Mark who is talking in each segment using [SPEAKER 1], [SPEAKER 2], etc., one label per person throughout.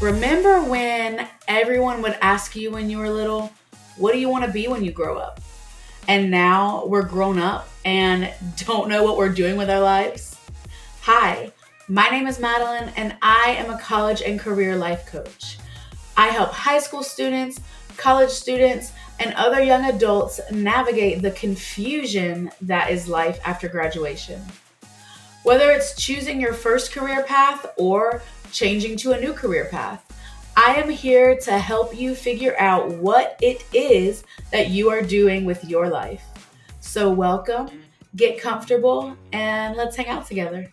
[SPEAKER 1] Remember when everyone would ask you when you were little, what do you want to be when you grow up? And now we're grown up and don't know what we're doing with our lives? Hi, my name is Madeline, and I am a college and career life coach. I help high school students, college students, and other young adults navigate the confusion that is life after graduation. Whether it's choosing your first career path or changing to a new career path. I am here to help you figure out what it is that you are doing with your life. So, welcome, get comfortable, and let's hang out together.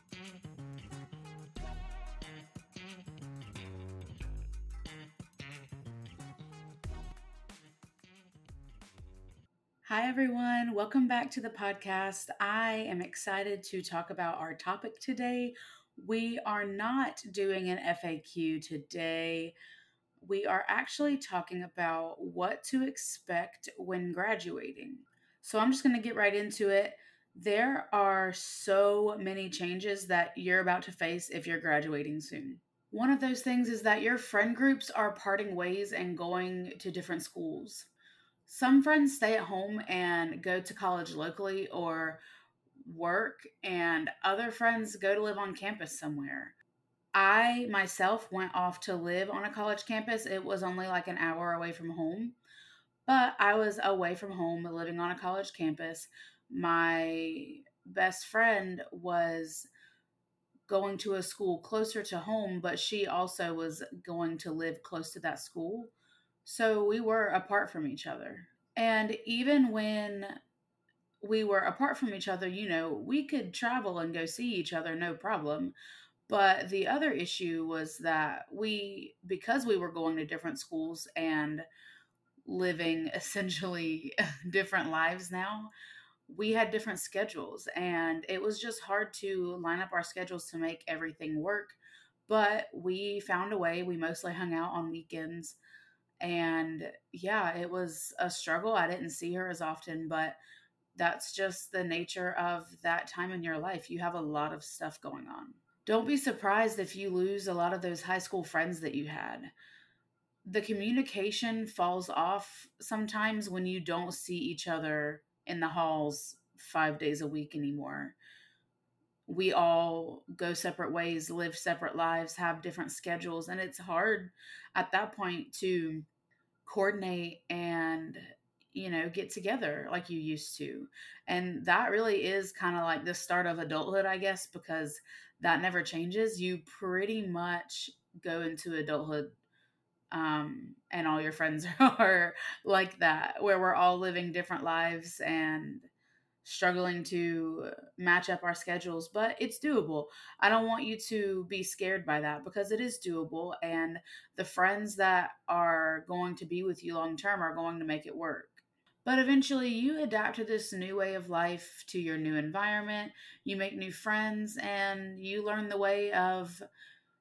[SPEAKER 1] Hi, everyone. Welcome back to the podcast. I am excited to talk about our topic today, we are not doing an FAQ today. We are actually talking about what to expect when graduating. So I'm just going to get right into it. There are so many changes that you're about to face if you're graduating soon. One of those things is that your friend groups are parting ways and going to different schools. Some friends stay at home and go to college locally or work and other friends go to live on campus somewhere. I myself went off to live on a college campus. It was only like an hour away from home, but I was away from home living on a college campus. My best friend was going to a school closer to home, but she also was going to live close to that school. So we were apart from each other. And even when we were apart from each other, you know, we could travel and go see each other, no problem. But the other issue was that we, because we were going to different schools and living essentially different lives now, we had different schedules and it was just hard to line up our schedules to make everything work. But we found a way. We mostly hung out on weekends. And yeah, it was a struggle. I didn't see her as often, but that's just the nature of that time in your life. You have a lot of stuff going on. Don't be surprised if you lose a lot of those high school friends that you had. The communication falls off sometimes when you don't see each other in the halls five days a week anymore. We all go separate ways, live separate lives, have different schedules, and it's hard at that point to coordinate and you know, get together like you used to. And that really is kind of like the start of adulthood, I guess, because that never changes. You pretty much go into adulthood um, and all your friends are like that, where we're all living different lives and struggling to match up our schedules, but it's doable. I don't want you to be scared by that because it is doable, and the friends that are going to be with you long term are going to make it work. But eventually, you adapt to this new way of life, to your new environment. You make new friends, and you learn the way of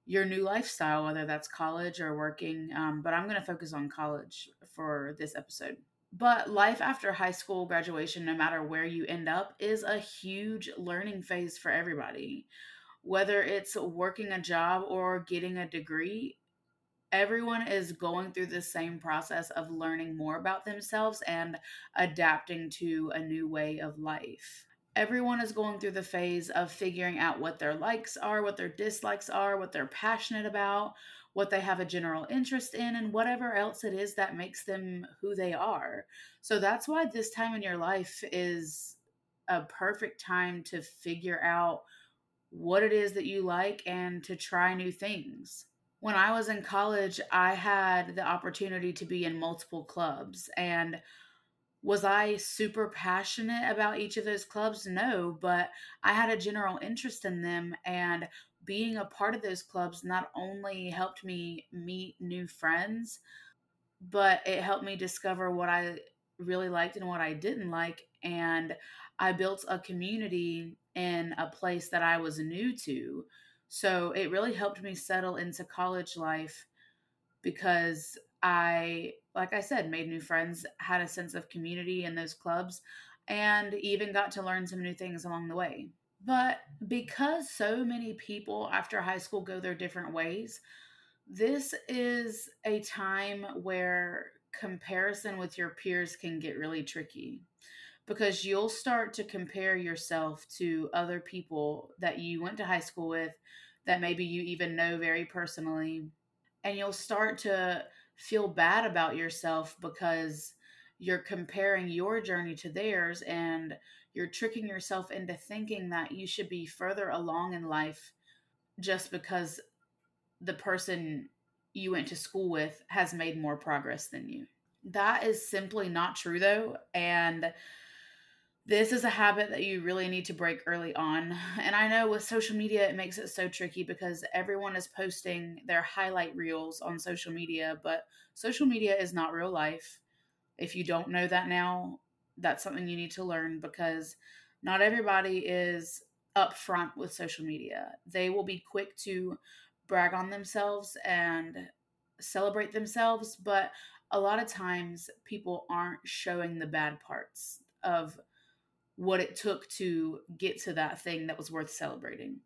[SPEAKER 1] your new lifestyle, whether that's college or working. Um, but I'm going to focus on college for this episode. But life after high school graduation, no matter where you end up, is a huge learning phase for everybody. Whether it's working a job or getting a degree, everyone is going through the same process of learning more about themselves and adapting to a new way of life. Everyone is going through the phase of figuring out what their likes are, what their dislikes are, what they're passionate about, what they have a general interest in, and whatever else it is that makes them who they are. So that's why this time in your life is a perfect time to figure out what it is that you like and to try new things when I was in college, I had the opportunity to be in multiple clubs. And was I super passionate about each of those clubs? No, but I had a general interest in them. And being a part of those clubs not only helped me meet new friends, but it helped me discover what I really liked and what I didn't like. And I built a community in a place that I was new to. So it really helped me settle into college life because I, like I said, made new friends, had a sense of community in those clubs, and even got to learn some new things along the way. But because so many people after high school go their different ways, This is a time where comparison with your peers can get really tricky because you'll start to compare yourself to other people that you went to high school with that maybe you even know very personally and you'll start to feel bad about yourself because you're comparing your journey to theirs and you're tricking yourself into thinking that you should be further along in life just because the person you went to school with has made more progress than you. That is simply not true though and this is a habit that you really need to break early on. And I know with social media, it makes it so tricky because everyone is posting their highlight reels on social media, but social media is not real life. If you don't know that now, that's something you need to learn because not everybody is upfront with social media. They will be quick to brag on themselves and celebrate themselves, but a lot of times people aren't showing the bad parts of what it took to get to that thing that was worth celebrating.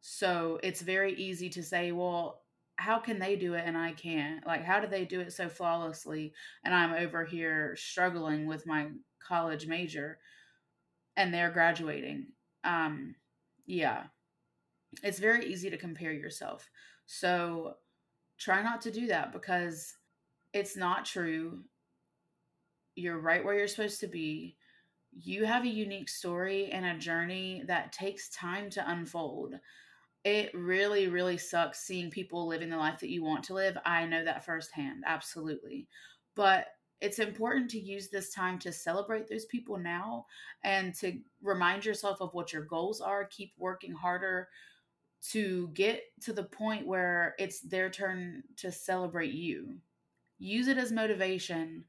[SPEAKER 1] So it's very easy to say, well, how can they do it and I can't? Like, how do they do it so flawlessly? And I'm over here struggling with my college major and they're graduating. Um, yeah, it's very easy to compare yourself. So try not to do that because it's not true. You're right where you're supposed to be you have a unique story and a journey that takes time to unfold. It really, really sucks seeing people living the life that you want to live. I know that firsthand, absolutely. But it's important to use this time to celebrate those people now and to remind yourself of what your goals are. Keep working harder to get to the point where it's their turn to celebrate you. Use it as motivation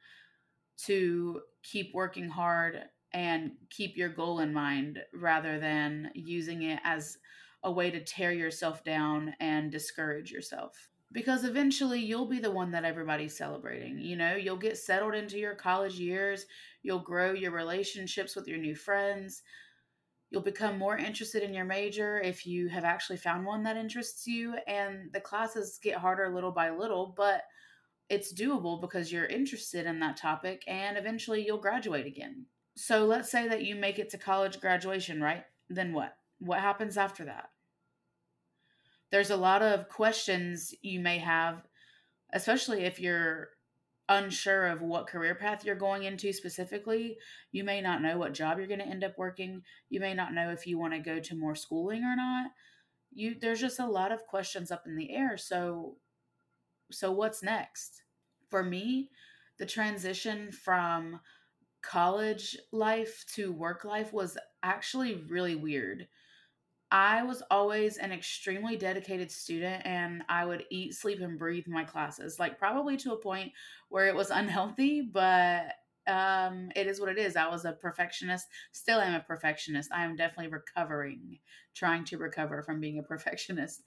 [SPEAKER 1] to keep working hard and keep your goal in mind rather than using it as a way to tear yourself down and discourage yourself. Because eventually you'll be the one that everybody's celebrating. You know, you'll get settled into your college years, you'll grow your relationships with your new friends, you'll become more interested in your major if you have actually found one that interests you, and the classes get harder little by little, but it's doable because you're interested in that topic, and eventually you'll graduate again. So let's say that you make it to college graduation, right? Then what? What happens after that? There's a lot of questions you may have, especially if you're unsure of what career path you're going into specifically. You may not know what job you're going to end up working. You may not know if you want to go to more schooling or not. You there's just a lot of questions up in the air. So so what's next? For me, the transition from college life to work life was actually really weird. I was always an extremely dedicated student and I would eat, sleep, and breathe my classes, like probably to a point where it was unhealthy, but um, it is what it is. I was a perfectionist, still am a perfectionist. I am definitely recovering, trying to recover from being a perfectionist.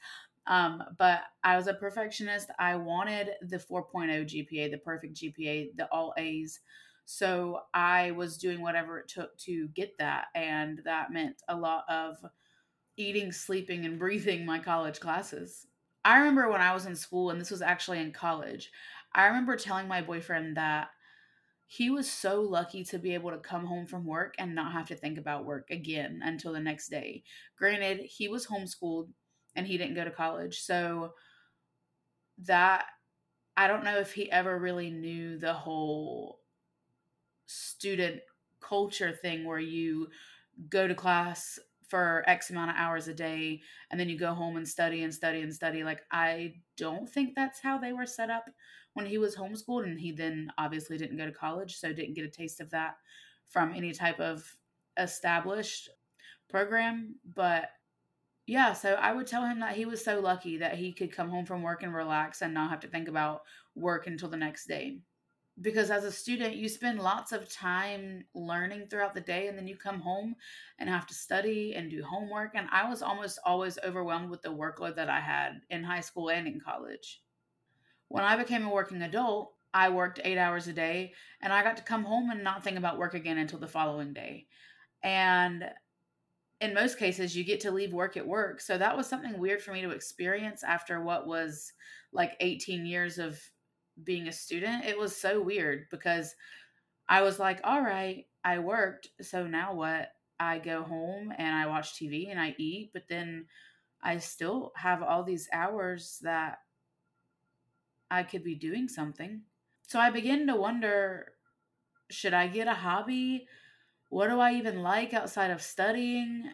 [SPEAKER 1] Um, but I was a perfectionist. I wanted the 4.0 GPA, the perfect GPA, the all A's. So I was doing whatever it took to get that. And that meant a lot of eating, sleeping, and breathing my college classes. I remember when I was in school, and this was actually in college, I remember telling my boyfriend that he was so lucky to be able to come home from work and not have to think about work again until the next day. Granted, he was homeschooled and he didn't go to college. So that I don't know if he ever really knew the whole student culture thing where you go to class for X amount of hours a day and then you go home and study and study and study. Like, I don't think that's how they were set up when he was homeschooled. And he then obviously didn't go to college, so didn't get a taste of that from any type of established program. But yeah, so I would tell him that he was so lucky that he could come home from work and relax and not have to think about work until the next day because as a student you spend lots of time learning throughout the day and then you come home and have to study and do homework and i was almost always overwhelmed with the workload that i had in high school and in college when i became a working adult i worked eight hours a day and i got to come home and not think about work again until the following day and in most cases you get to leave work at work. So that was something weird for me to experience after what was like 18 years of being a student. It was so weird because I was like, all right, I worked, so now what? I go home and I watch TV and I eat, but then I still have all these hours that I could be doing something. So I begin to wonder should I get a hobby? What do I even like outside of studying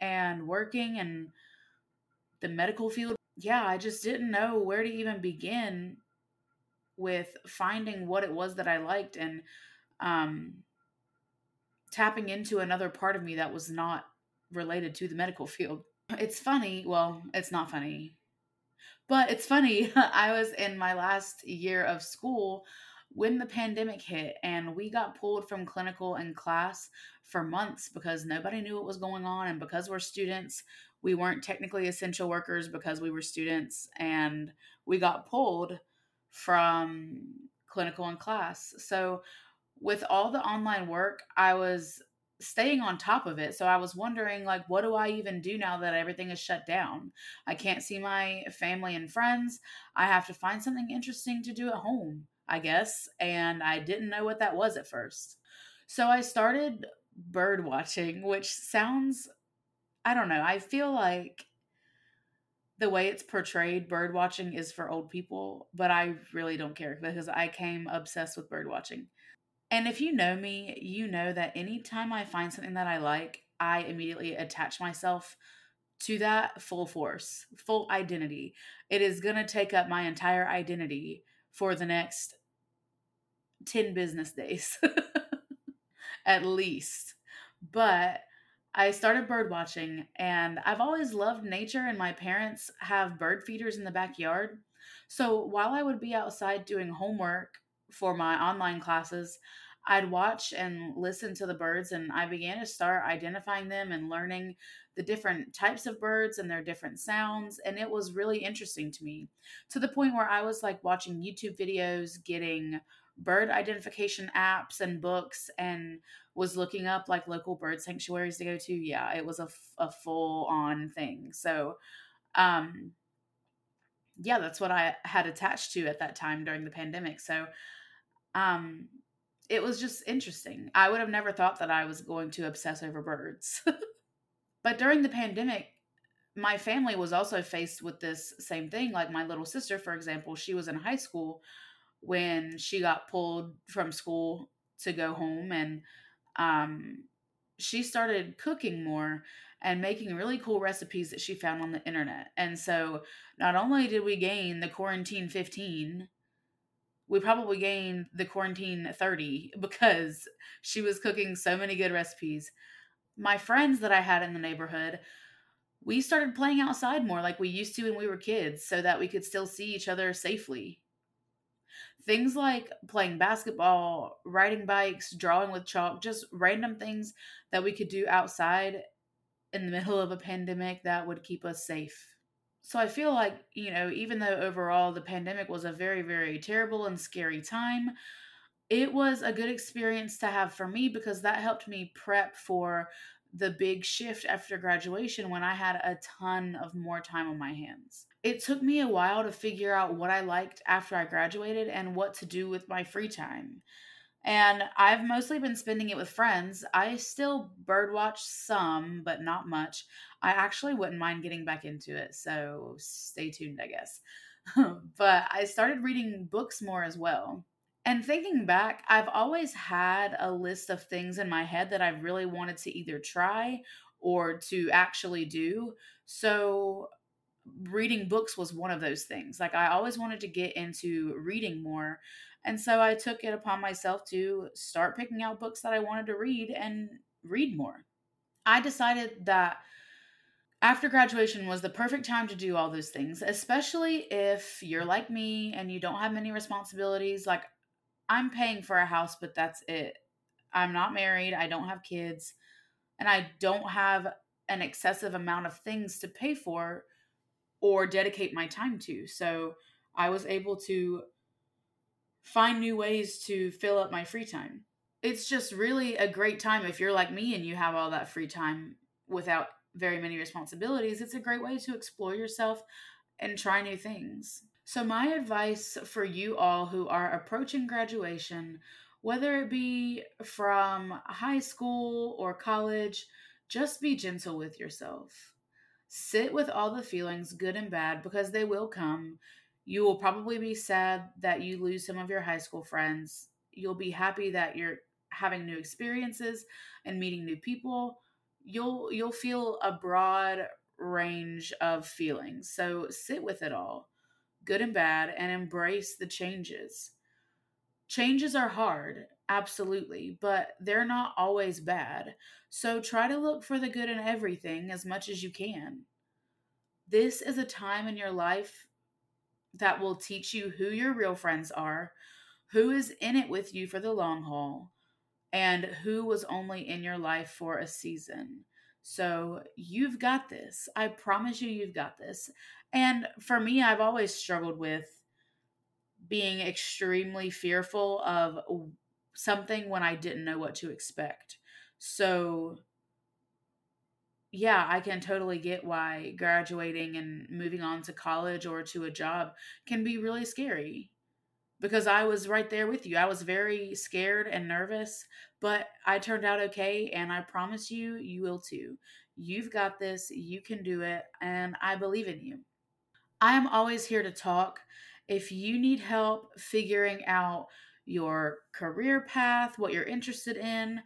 [SPEAKER 1] and working and the medical field? Yeah, I just didn't know where to even begin with finding what it was that I liked and um, tapping into another part of me that was not related to the medical field. It's funny. Well, it's not funny, but it's funny. I was in my last year of school when the pandemic hit and we got pulled from clinical and class for months because nobody knew what was going on and because we're students we weren't technically essential workers because we were students and we got pulled from clinical and class so with all the online work, I was staying on top of it. So I was wondering like what do I even do now that everything is shut down? I can't see my family and friends. I have to find something interesting to do at home, I guess, and I didn't know what that was at first. So I started bird watching, which sounds I don't know. I feel like the way it's portrayed, bird watching is for old people, but I really don't care because I came obsessed with bird watching. And if you know me, you know that anytime I find something that I like, I immediately attach myself to that full force, full identity. It is going to take up my entire identity for the next 10 business days, at least. But I started bird watching, and I've always loved nature, and my parents have bird feeders in the backyard. So while I would be outside doing homework for my online classes, I'd watch and listen to the birds, and I began to start identifying them and learning the different types of birds and their different sounds. And it was really interesting to me to the point where I was like watching YouTube videos, getting bird identification apps and books, and was looking up like local bird sanctuaries to go to. Yeah, it was a, a full on thing. So, um, yeah, that's what I had attached to at that time during the pandemic. So, um, it was just interesting. I would have never thought that I was going to obsess over birds. but during the pandemic, my family was also faced with this same thing. Like my little sister, for example, she was in high school when she got pulled from school to go home and um, she started cooking more and making really cool recipes that she found on the internet. And so not only did we gain the quarantine 15 we probably gained the quarantine 30 because she was cooking so many good recipes. My friends that I had in the neighborhood, we started playing outside more like we used to when we were kids so that we could still see each other safely. Things like playing basketball, riding bikes, drawing with chalk, just random things that we could do outside in the middle of a pandemic that would keep us safe. So I feel like, you know, even though overall the pandemic was a very, very terrible and scary time, it was a good experience to have for me because that helped me prep for the big shift after graduation when I had a ton of more time on my hands. It took me a while to figure out what I liked after I graduated and what to do with my free time. And I've mostly been spending it with friends. I still birdwatch some, but not much. I actually wouldn't mind getting back into it, so stay tuned, I guess. but I started reading books more as well. And thinking back, I've always had a list of things in my head that I've really wanted to either try or to actually do. So reading books was one of those things. Like I always wanted to get into reading more. And so I took it upon myself to start picking out books that I wanted to read and read more. I decided that after graduation was the perfect time to do all those things, especially if you're like me and you don't have many responsibilities. Like, I'm paying for a house, but that's it. I'm not married, I don't have kids, and I don't have an excessive amount of things to pay for or dedicate my time to. So I was able to find new ways to fill up my free time. It's just really a great time if you're like me and you have all that free time without very many responsibilities, it's a great way to explore yourself and try new things. So, my advice for you all who are approaching graduation, whether it be from high school or college, just be gentle with yourself. Sit with all the feelings, good and bad, because they will come. You will probably be sad that you lose some of your high school friends. You'll be happy that you're having new experiences and meeting new people. You'll you'll feel a broad range of feelings. So sit with it all, good and bad, and embrace the changes. Changes are hard, absolutely, but they're not always bad. So try to look for the good in everything as much as you can. This is a time in your life that will teach you who your real friends are, who is in it with you for the long haul, and who was only in your life for a season. So you've got this. I promise you, you've got this. And for me, I've always struggled with being extremely fearful of something when I didn't know what to expect. So, yeah, I can totally get why graduating and moving on to college or to a job can be really scary because I was right there with you. I was very scared and nervous, but I turned out okay. And I promise you, you will too. You've got this, you can do it, and I believe in you. I am always here to talk. If you need help figuring out your career path, what you're interested in,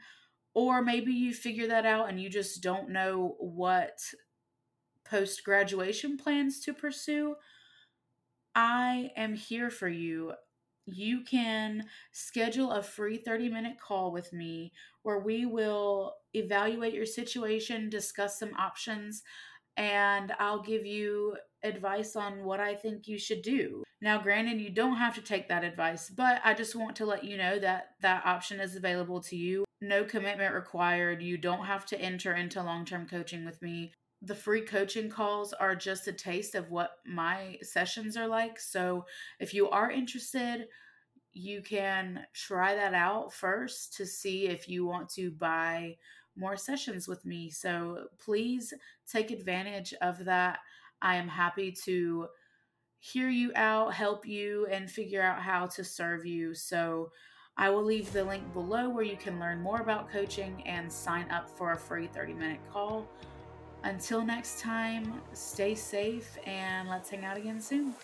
[SPEAKER 1] or maybe you figure that out and you just don't know what post graduation plans to pursue, I am here for you you can schedule a free 30 minute call with me where we will evaluate your situation, discuss some options, and I'll give you advice on what I think you should do. Now, granted, you don't have to take that advice, but I just want to let you know that that option is available to you. No commitment required. You don't have to enter into long term coaching with me. The free coaching calls are just a taste of what my sessions are like. So, if you are interested, you can try that out first to see if you want to buy more sessions with me. So please take advantage of that. I am happy to hear you out, help you, and figure out how to serve you. So I will leave the link below where you can learn more about coaching and sign up for a free 30 minute call. Until next time, stay safe and let's hang out again soon.